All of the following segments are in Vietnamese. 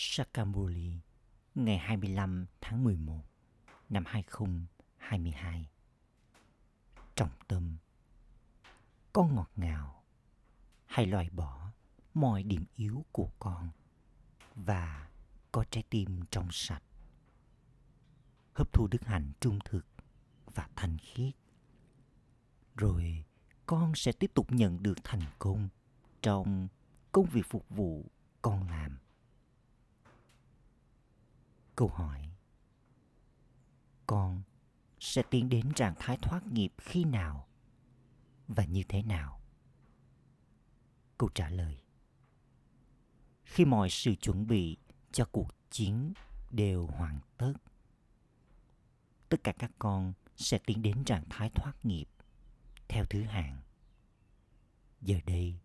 Sakamuli ngày 25 tháng 11 năm 2022. Trọng tâm, Con ngọt ngào hay loại bỏ mọi điểm yếu của con và có trái tim trong sạch. Hấp thu đức hạnh trung thực và thanh khiết. Rồi con sẽ tiếp tục nhận được thành công trong công việc phục vụ con làm câu hỏi. Con sẽ tiến đến trạng thái thoát nghiệp khi nào và như thế nào? Câu trả lời. Khi mọi sự chuẩn bị cho cuộc chiến đều hoàn tất tất cả các con sẽ tiến đến trạng thái thoát nghiệp theo thứ hạng. Giờ đây,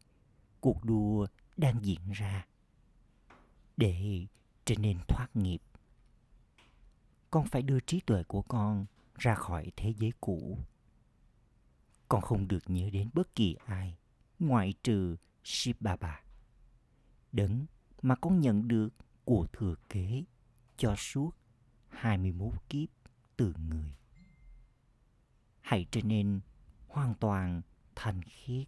cuộc đua đang diễn ra để trở nên thoát nghiệp con phải đưa trí tuệ của con ra khỏi thế giới cũ con không được nhớ đến bất kỳ ai, ngoại trừ Shibaba. Đấng mà con nhận được của thừa kế cho suốt 21 kiếp từ người. Hãy trở nên hoàn toàn thanh khiết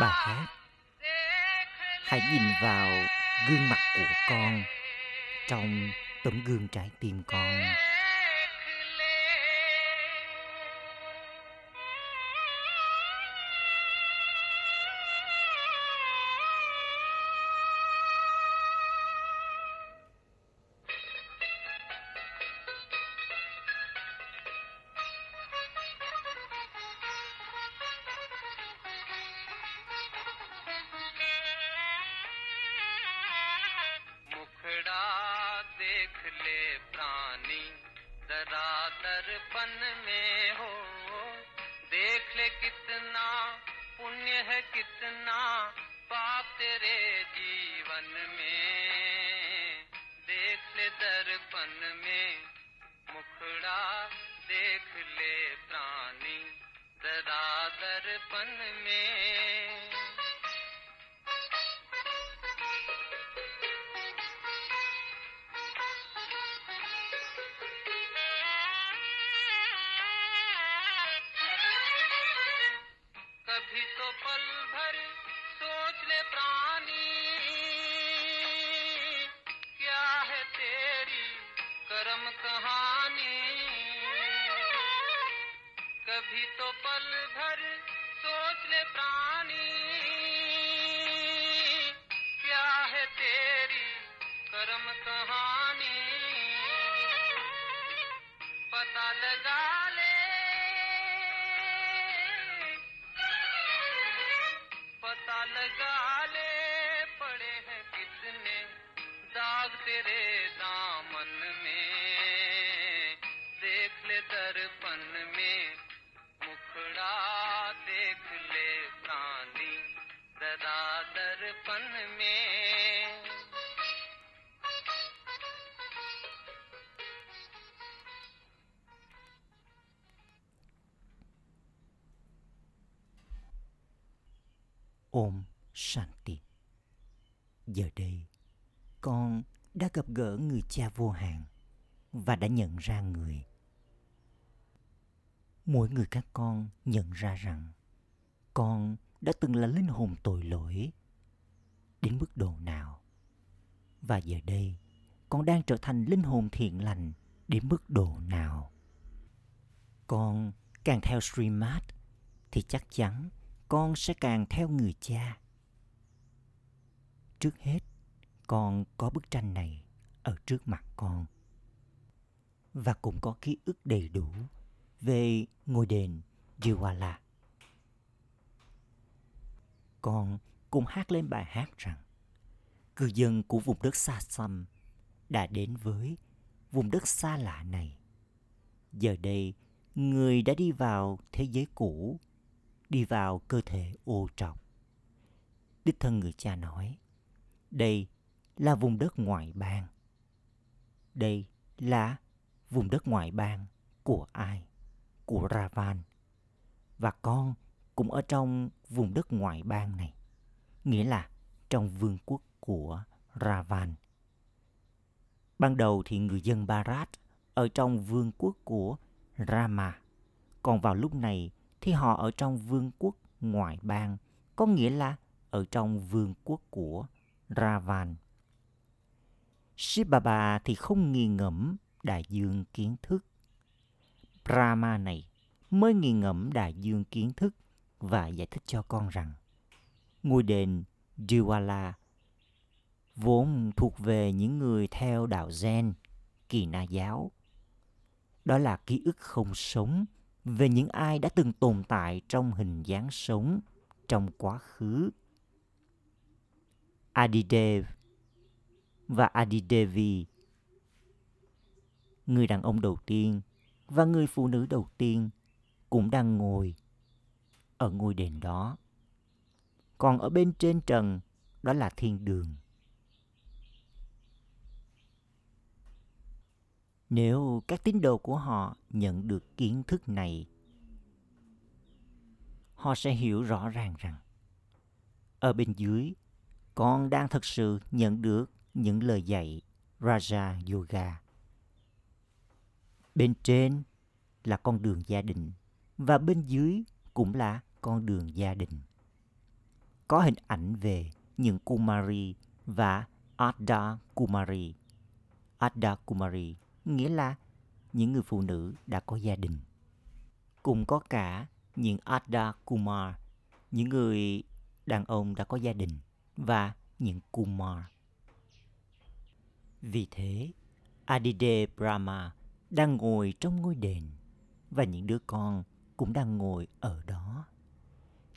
Bà hát. Hãy nhìn vào gương mặt của con Trong tấm gương trái tim con. करना पाप तेरे जीवन में। देख ले दर्पण में, मुखड़ा देख ले प्राणी। दरा दर्पण में मेरी कर्म कहानी। पता लगा ले। पता लगा vô hạn và đã nhận ra người. Mỗi người các con nhận ra rằng con đã từng là linh hồn tội lỗi đến mức độ nào. Và giờ đây, con đang trở thành linh hồn thiện lành đến mức độ nào. Con càng theo Srimad thì chắc chắn con sẽ càng theo người cha. Trước hết, con có bức tranh này ở trước mặt con. Và cũng có ký ức đầy đủ về ngôi đền Jiwala. Con cùng hát lên bài hát rằng cư dân của vùng đất xa xăm đã đến với vùng đất xa lạ này. Giờ đây, người đã đi vào thế giới cũ đi vào cơ thể ô trọc. Đích thân người cha nói, đây là vùng đất ngoại bang. Đây là vùng đất ngoại bang của ai? Của Ravan. Và con cũng ở trong vùng đất ngoại bang này. Nghĩa là trong vương quốc của Ravan. Ban đầu thì người dân Barat ở trong vương quốc của Rama. Còn vào lúc này thì họ ở trong vương quốc ngoại bang, có nghĩa là ở trong vương quốc của Ravan. Shibaba thì không nghi ngẫm đại dương kiến thức. Brahma này mới nghi ngẫm đại dương kiến thức và giải thích cho con rằng ngôi đền Diwala vốn thuộc về những người theo đạo Zen, kỳ na giáo. Đó là ký ức không sống về những ai đã từng tồn tại trong hình dáng sống trong quá khứ. Adidev và Adidevi người đàn ông đầu tiên và người phụ nữ đầu tiên cũng đang ngồi ở ngôi đền đó. Còn ở bên trên trần đó là thiên đường. Nếu các tín đồ của họ nhận được kiến thức này, họ sẽ hiểu rõ ràng rằng ở bên dưới con đang thực sự nhận được những lời dạy Raja Yoga. Bên trên là con đường gia đình và bên dưới cũng là con đường gia đình. Có hình ảnh về những Kumari và Adda Kumari. Adda Kumari nghĩa là những người phụ nữ đã có gia đình. Cùng có cả những Adda Kumar, những người đàn ông đã có gia đình và những Kumar. Vì thế, Adide Brahma đang ngồi trong ngôi đền và những đứa con cũng đang ngồi ở đó.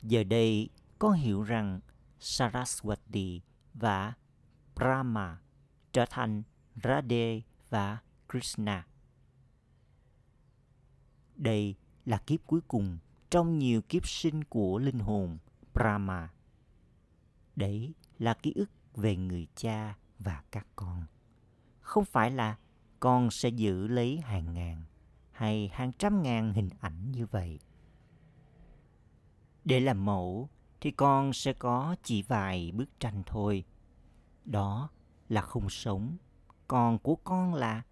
Giờ đây, con hiểu rằng Saraswati và Brahma trở thành Radhe và Krishna. Đây là kiếp cuối cùng trong nhiều kiếp sinh của linh hồn Brahma. Đấy là ký ức về người cha và các con. Không phải là con sẽ giữ lấy hàng ngàn hay hàng trăm ngàn hình ảnh như vậy. Để làm mẫu thì con sẽ có chỉ vài bức tranh thôi. Đó là không sống, còn của con là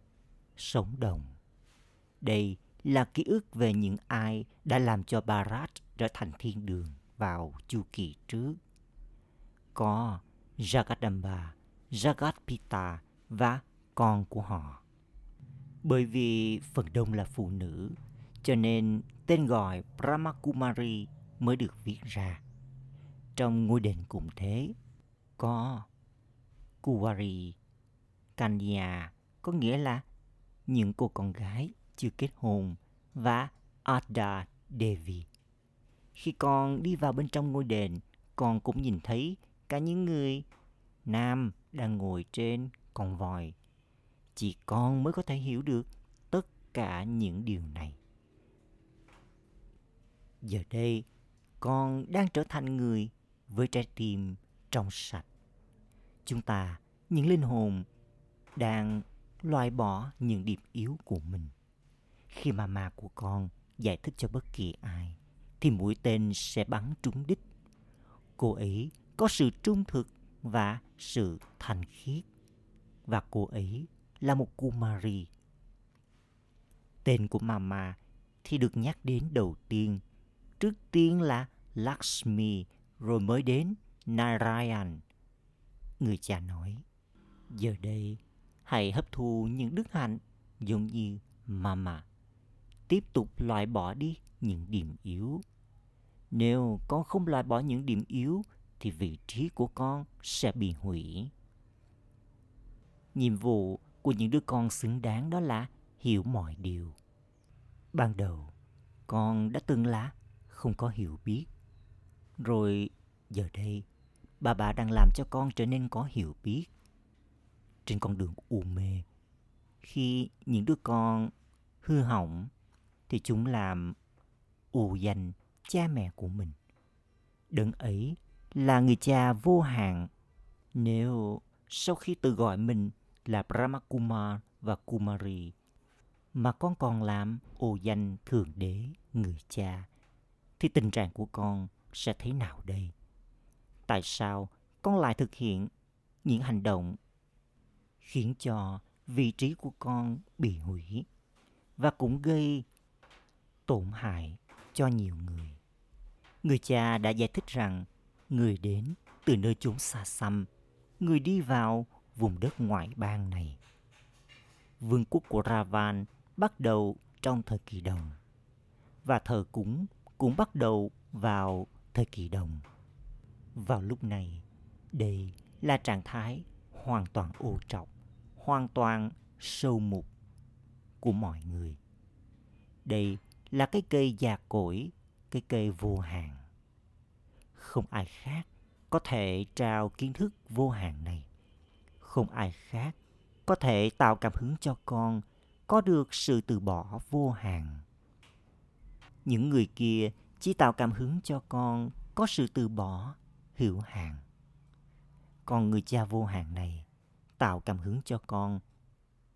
sống động. Đây là ký ức về những ai đã làm cho Barat trở thành thiên đường vào chu kỳ trước. Có Jagadamba, Jagatpita và con của họ. Bởi vì phần đông là phụ nữ, cho nên tên gọi Brahmakumari mới được viết ra. Trong ngôi đền cũng thế, có Kuwari, Kanya, có nghĩa là những cô con gái chưa kết hôn và Adda Devi. Khi con đi vào bên trong ngôi đền, con cũng nhìn thấy cả những người nam đang ngồi trên con voi. Chỉ con mới có thể hiểu được tất cả những điều này. Giờ đây, con đang trở thành người với trái tim trong sạch. Chúng ta, những linh hồn, đang loại bỏ những điểm yếu của mình. Khi mà ma của con giải thích cho bất kỳ ai, thì mũi tên sẽ bắn trúng đích. Cô ấy có sự trung thực và sự thành khiết. Và cô ấy là một Kumari. Tên của Mama thì được nhắc đến đầu tiên. Trước tiên là Lakshmi, rồi mới đến Narayan. Người cha nói, giờ đây hãy hấp thu những đức hạnh giống như Mama. Tiếp tục loại bỏ đi những điểm yếu. Nếu con không loại bỏ những điểm yếu thì vị trí của con sẽ bị hủy. Nhiệm vụ của những đứa con xứng đáng đó là hiểu mọi điều. Ban đầu, con đã từng là không có hiểu biết. Rồi giờ đây, bà bà đang làm cho con trở nên có hiểu biết trên con đường u mê. Khi những đứa con hư hỏng thì chúng làm ù danh cha mẹ của mình. Đấng ấy là người cha vô hạn. Nếu sau khi tự gọi mình là Brahmakumar và Kumari, mà con còn làm ô danh thượng đế, người cha. Thì tình trạng của con sẽ thế nào đây? Tại sao con lại thực hiện những hành động khiến cho vị trí của con bị hủy và cũng gây tổn hại cho nhiều người? Người cha đã giải thích rằng người đến từ nơi chốn xa xăm, người đi vào vùng đất ngoại bang này vương quốc của ravan bắt đầu trong thời kỳ đồng và thờ cúng cũng bắt đầu vào thời kỳ đồng. Vào lúc này, đây là trạng thái hoàn toàn ô trọc, hoàn toàn sâu mục của mọi người. Đây là cái cây già cỗi, cái cây vô hạn. Không ai khác có thể trao kiến thức vô hạn này. Không ai khác có thể tạo cảm hứng cho con, có được sự từ bỏ vô hạn. Những người kia chỉ tạo cảm hứng cho con có sự từ bỏ hữu hạn. Còn người cha vô hạn này tạo cảm hứng cho con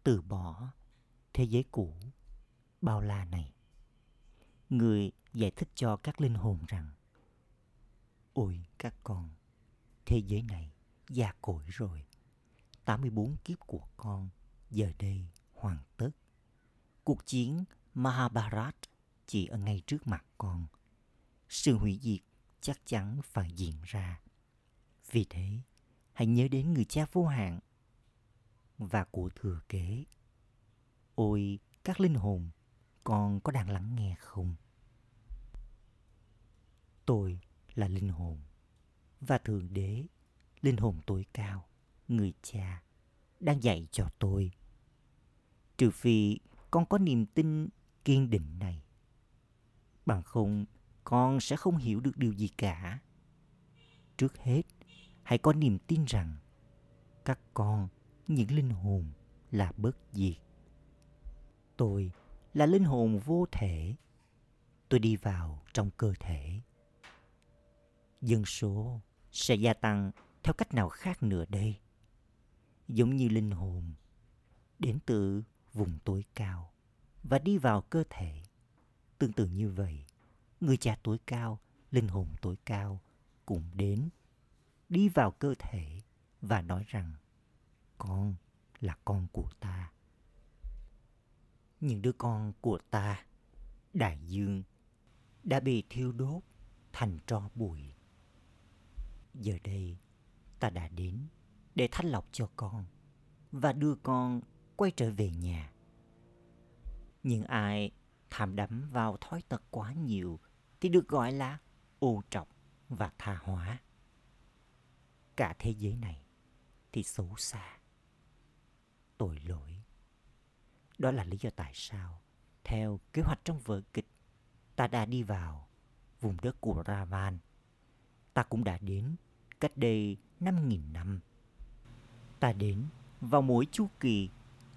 từ bỏ thế giới cũ, bao la này. Người giải thích cho các linh hồn rằng, ôi các con, thế giới này già cỗi rồi. 84 kiếp của con giờ đây hoàn tất cuộc chiến Mahabharat chỉ ở ngay trước mặt con. Sự hủy diệt chắc chắn phải diễn ra. Vì thế, hãy nhớ đến người cha vô hạn và của thừa kế. Ôi, các linh hồn, con có đang lắng nghe không? Tôi là linh hồn và Thượng Đế, linh hồn tối cao, người cha, đang dạy cho tôi. Trừ phi con có niềm tin kiên định này bằng không con sẽ không hiểu được điều gì cả. Trước hết hãy có niềm tin rằng các con những linh hồn là bất diệt. Tôi là linh hồn vô thể. Tôi đi vào trong cơ thể. Dân số sẽ gia tăng theo cách nào khác nữa đây? Giống như linh hồn đến từ vùng tối cao và đi vào cơ thể Tương tự như vậy, người cha tối cao, linh hồn tối cao cũng đến, đi vào cơ thể và nói rằng con là con của ta. Những đứa con của ta, đại dương, đã bị thiêu đốt thành tro bụi. Giờ đây, ta đã đến để thanh lọc cho con và đưa con quay trở về nhà. Nhưng ai tham đắm vào thói tật quá nhiều thì được gọi là ô trọc và tha hóa. Cả thế giới này thì xấu xa, tội lỗi. Đó là lý do tại sao, theo kế hoạch trong vở kịch, ta đã đi vào vùng đất của Ravan. Ta cũng đã đến cách đây 5.000 năm. Ta đến vào mỗi chu kỳ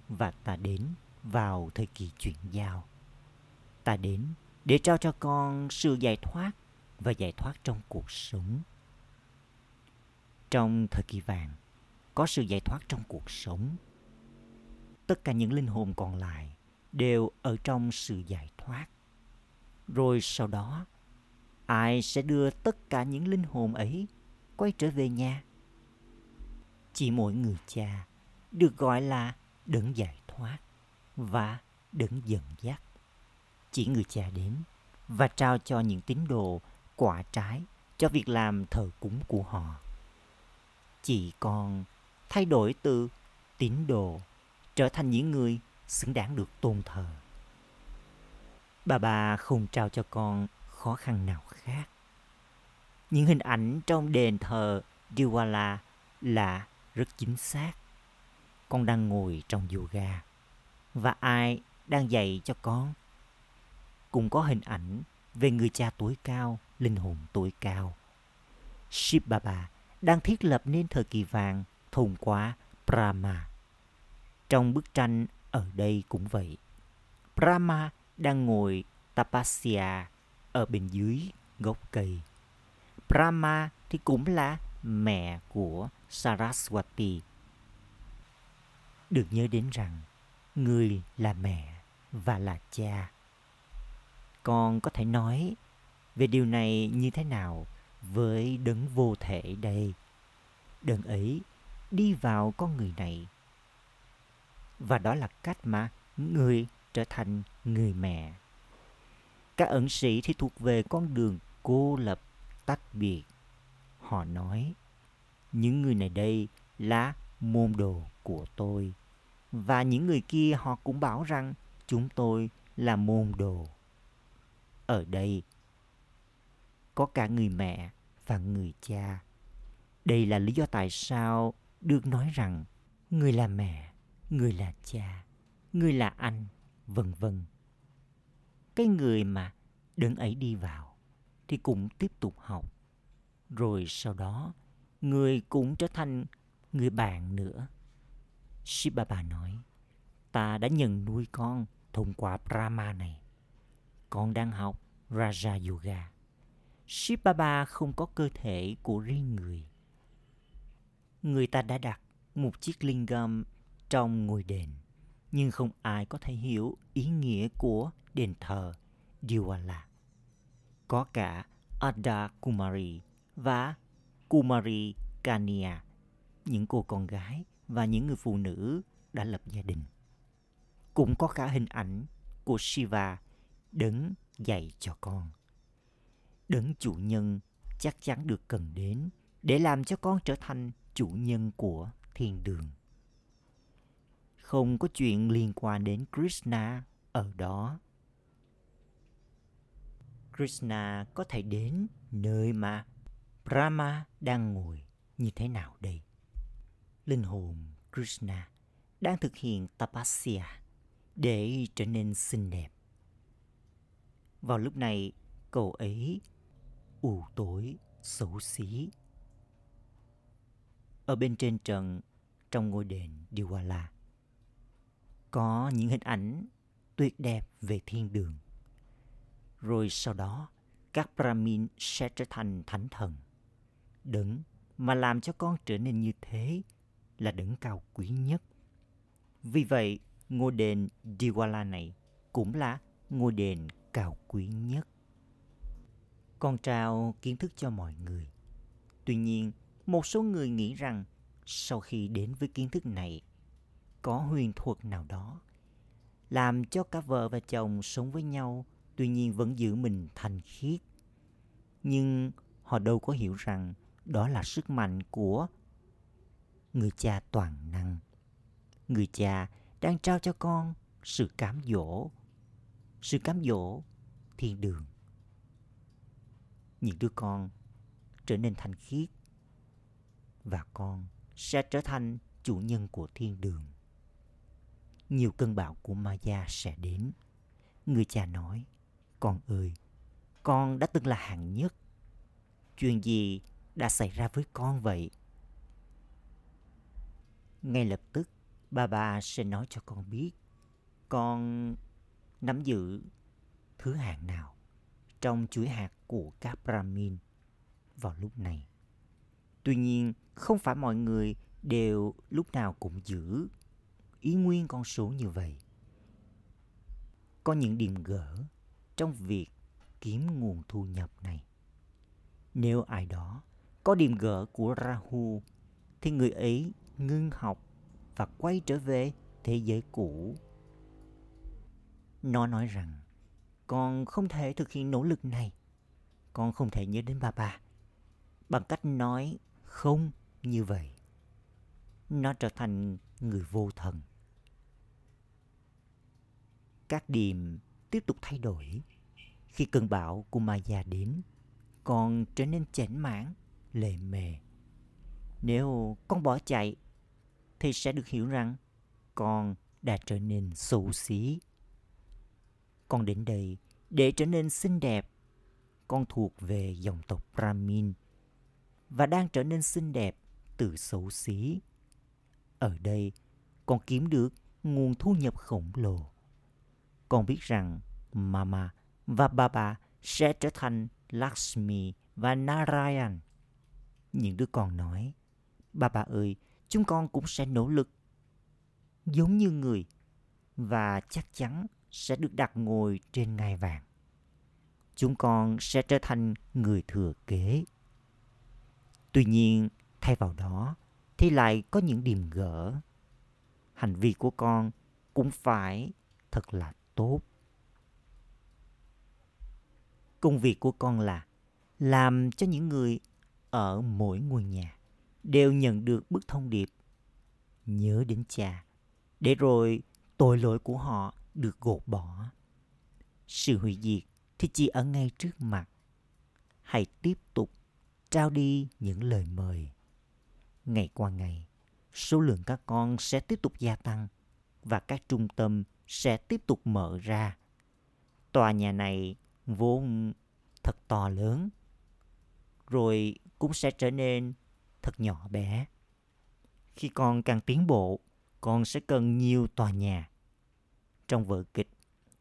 và ta đến vào thời kỳ chuyển giao ta đến để trao cho con sự giải thoát và giải thoát trong cuộc sống. Trong thời kỳ vàng, có sự giải thoát trong cuộc sống. Tất cả những linh hồn còn lại đều ở trong sự giải thoát. Rồi sau đó, ai sẽ đưa tất cả những linh hồn ấy quay trở về nhà? Chỉ mỗi người cha, được gọi là đấng giải thoát và đấng dẫn dắt chỉ người cha đến và trao cho những tín đồ quả trái cho việc làm thờ cúng của họ. Chỉ còn thay đổi từ tín đồ trở thành những người xứng đáng được tôn thờ. Bà bà không trao cho con khó khăn nào khác. Những hình ảnh trong đền thờ Diwala là rất chính xác. Con đang ngồi trong yoga và ai đang dạy cho con cũng có hình ảnh về người cha tối cao, linh hồn tối cao. Shiv Baba đang thiết lập nên thời kỳ vàng thông qua Brahma. Trong bức tranh ở đây cũng vậy. Brahma đang ngồi tapasya ở bên dưới gốc cây. Brahma thì cũng là mẹ của Saraswati. được nhớ đến rằng người là mẹ và là cha. Con có thể nói về điều này như thế nào với đấng vô thể đây? Đấng ấy đi vào con người này. Và đó là cách mà người trở thành người mẹ. Các ẩn sĩ thì thuộc về con đường cô lập tách biệt. Họ nói những người này đây là môn đồ của tôi. Và những người kia họ cũng bảo rằng chúng tôi là môn đồ. Ở đây, có cả người mẹ và người cha. Đây là lý do tại sao được nói rằng người là mẹ, người là cha, người là anh, vân vân. Cái người mà đấng ấy đi vào thì cũng tiếp tục học. Rồi sau đó người cũng trở thành người bạn nữa. Shibaba nói, ta đã nhận nuôi con thông qua Brahma này. Con đang học Raja Yoga. Shibaba không có cơ thể của riêng người. Người ta đã đặt một chiếc lingam trong ngôi đền, nhưng không ai có thể hiểu ý nghĩa của đền thờ Diwala. Có cả Ada Kumari và Kumari Kania, những cô con gái và những người phụ nữ đã lập gia đình. Cũng có cả hình ảnh của Shiva đấng dạy cho con. Đấng chủ nhân chắc chắn được cần đến để làm cho con trở thành chủ nhân của thiên đường. Không có chuyện liên quan đến Krishna ở đó. Krishna có thể đến nơi mà Brahma đang ngồi như thế nào đây? Linh hồn Krishna đang thực hiện tapasya để trở nên xinh đẹp. Vào lúc này, cậu ấy u tối, xấu xí. Ở bên trên trần, trong ngôi đền Diwala, có những hình ảnh tuyệt đẹp về thiên đường. Rồi sau đó, các Brahmin sẽ trở thành thánh thần. Đấng mà làm cho con trở nên như thế là đấng cao quý nhất. Vì vậy, ngôi đền Diwala này cũng là ngôi đền cao quý nhất. Con trao kiến thức cho mọi người. Tuy nhiên, một số người nghĩ rằng sau khi đến với kiến thức này, có huyền thuật nào đó làm cho cả vợ và chồng sống với nhau tuy nhiên vẫn giữ mình thành khiết. Nhưng họ đâu có hiểu rằng đó là sức mạnh của người cha toàn năng. Người cha đang trao cho con sự cám dỗ, sự cám dỗ thiên đường. Những đứa con trở nên thanh khiết và con sẽ trở thành chủ nhân của thiên đường. Nhiều cơn bão của Maya sẽ đến. Người cha nói, con ơi, con đã từng là hạng nhất. Chuyện gì đã xảy ra với con vậy? Ngay lập tức, bà bà sẽ nói cho con biết con nắm giữ thứ hạng nào trong chuỗi hạt của các Brahmin vào lúc này. Tuy nhiên, không phải mọi người đều lúc nào cũng giữ ý nguyên con số như vậy. Có những điểm gỡ trong việc kiếm nguồn thu nhập này. Nếu ai đó có điểm gỡ của Rahu thì người ấy ngưng học và quay trở về thế giới cũ. Nó nói rằng con không thể thực hiện nỗ lực này. Con không thể nhớ đến ba ba. Bằng cách nói không như vậy. Nó trở thành người vô thần. Các điểm tiếp tục thay đổi. Khi cơn bão của Maya đến, con trở nên chảnh mãn, lề mề. Nếu con bỏ chạy, thì sẽ được hiểu rằng con đã trở nên xấu xí. Con đến đây để trở nên xinh đẹp. Con thuộc về dòng tộc Brahmin và đang trở nên xinh đẹp từ xấu xí. Ở đây, con kiếm được nguồn thu nhập khổng lồ. Con biết rằng Mama và Baba sẽ trở thành Lakshmi và Narayan. Những đứa con nói, Baba ơi, chúng con cũng sẽ nỗ lực. giống như người và chắc chắn sẽ được đặt ngồi trên ngai vàng. Chúng con sẽ trở thành người thừa kế. Tuy nhiên, thay vào đó thì lại có những điểm gỡ. Hành vi của con cũng phải thật là tốt. Công việc của con là làm cho những người ở mỗi ngôi nhà, đều nhận được bức thông điệp. Nhớ đến cha, để rồi tội lỗi của họ được gột bỏ. Sự hủy diệt thì chỉ ở ngay trước mặt. Hãy tiếp tục trao đi những lời mời. Ngày qua ngày, số lượng các con sẽ tiếp tục gia tăng và các trung tâm sẽ tiếp tục mở ra. Tòa nhà này vốn thật to lớn rồi cũng sẽ trở nên thật nhỏ bé. Khi con càng tiến bộ, con sẽ cần nhiều tòa nhà. Trong vở kịch,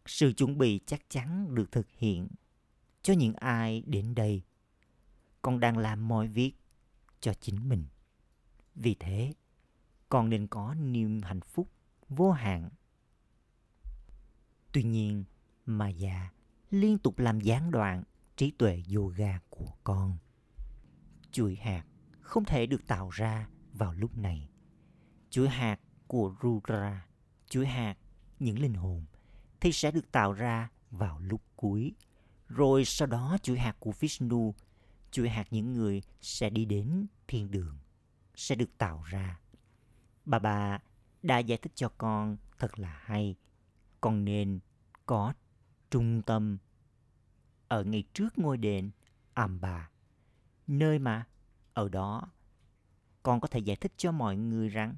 sự chuẩn bị chắc chắn được thực hiện cho những ai đến đây. Con đang làm mọi việc cho chính mình. Vì thế, con nên có niềm hạnh phúc vô hạn. Tuy nhiên, mà già liên tục làm gián đoạn trí tuệ yoga của con. Chuỗi hạt không thể được tạo ra vào lúc này. Chuỗi hạt của Rudra, chuỗi hạt những linh hồn thì sẽ được tạo ra vào lúc cuối. Rồi sau đó chuỗi hạt của Vishnu, chuỗi hạt những người sẽ đi đến thiên đường, sẽ được tạo ra. Bà bà đã giải thích cho con thật là hay. Con nên có trung tâm ở ngay trước ngôi đền Amba, nơi mà ở đó con có thể giải thích cho mọi người rằng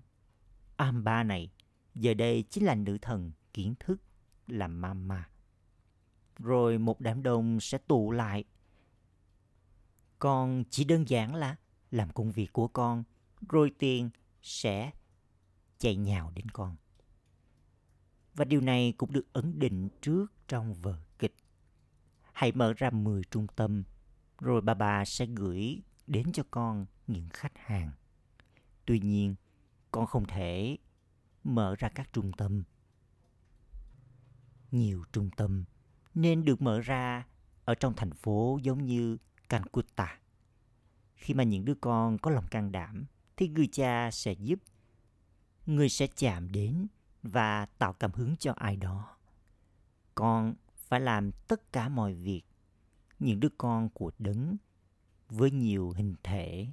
Amba này giờ đây chính là nữ thần kiến thức là Mama. Rồi một đám đông sẽ tụ lại. Con chỉ đơn giản là làm công việc của con, rồi tiền sẽ chạy nhào đến con. Và điều này cũng được ấn định trước trong vở kịch. Hãy mở ra 10 trung tâm, rồi bà bà sẽ gửi đến cho con những khách hàng. Tuy nhiên, con không thể mở ra các trung tâm. Nhiều trung tâm nên được mở ra ở trong thành phố giống như Calcutta. Khi mà những đứa con có lòng can đảm thì người cha sẽ giúp. Người sẽ chạm đến và tạo cảm hứng cho ai đó. Con phải làm tất cả mọi việc. Những đứa con của đấng với nhiều hình thể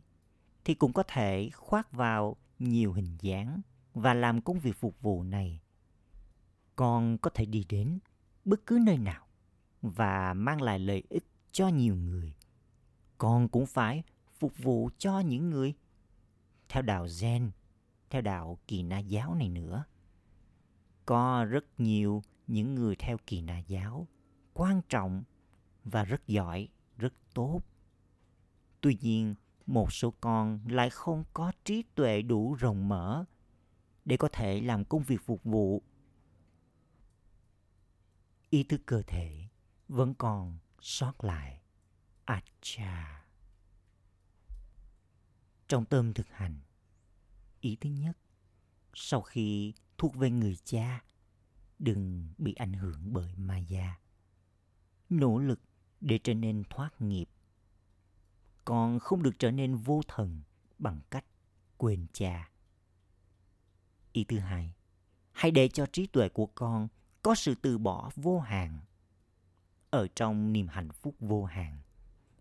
thì cũng có thể khoác vào nhiều hình dáng và làm công việc phục vụ này con có thể đi đến bất cứ nơi nào và mang lại lợi ích cho nhiều người con cũng phải phục vụ cho những người theo đạo Zen, theo đạo Kỳ Na giáo này nữa. Có rất nhiều những người theo Kỳ Na giáo quan trọng và rất giỏi, rất tốt Tuy nhiên, một số con lại không có trí tuệ đủ rộng mở để có thể làm công việc phục vụ. Ý thức cơ thể vẫn còn sót lại. Acha. Trong tâm thực hành, ý thứ nhất, sau khi thuộc về người cha, đừng bị ảnh hưởng bởi ma gia Nỗ lực để trở nên thoát nghiệp còn không được trở nên vô thần bằng cách quên cha. Ý thứ hai, hãy để cho trí tuệ của con có sự từ bỏ vô hạn ở trong niềm hạnh phúc vô hạn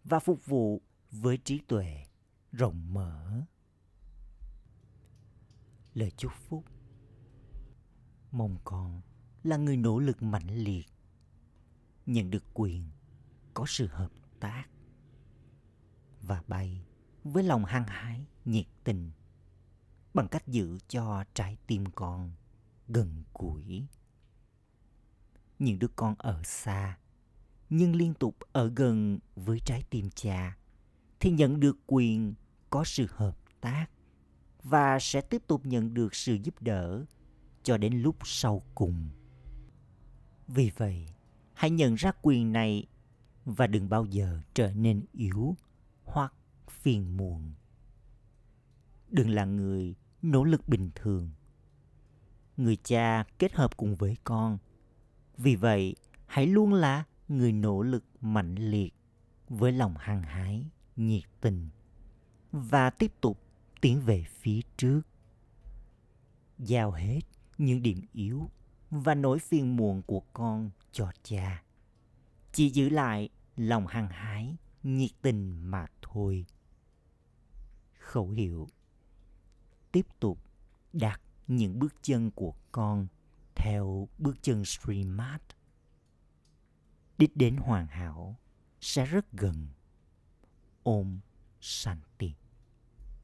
và phục vụ với trí tuệ rộng mở. Lời chúc phúc Mong con là người nỗ lực mạnh liệt, nhận được quyền có sự hợp tác và bay với lòng hăng hái, nhiệt tình bằng cách giữ cho trái tim con gần gũi. Những đứa con ở xa nhưng liên tục ở gần với trái tim cha thì nhận được quyền có sự hợp tác và sẽ tiếp tục nhận được sự giúp đỡ cho đến lúc sau cùng. Vì vậy, hãy nhận ra quyền này và đừng bao giờ trở nên yếu hoặc phiền muộn. Đừng là người nỗ lực bình thường. người cha kết hợp cùng với con. Vì vậy, hãy luôn là người nỗ lực mạnh liệt với lòng hăng hái, nhiệt tình và tiếp tục tiến về phía trước. Giao hết những điểm yếu và nỗi phiền muộn của con cho cha. Chỉ giữ lại lòng hăng hái, nhiệt tình mà thôi. Khẩu hiệu Tiếp tục đặt những bước chân của con theo bước chân Srimad. Đích đến hoàn hảo sẽ rất gần. Om Santi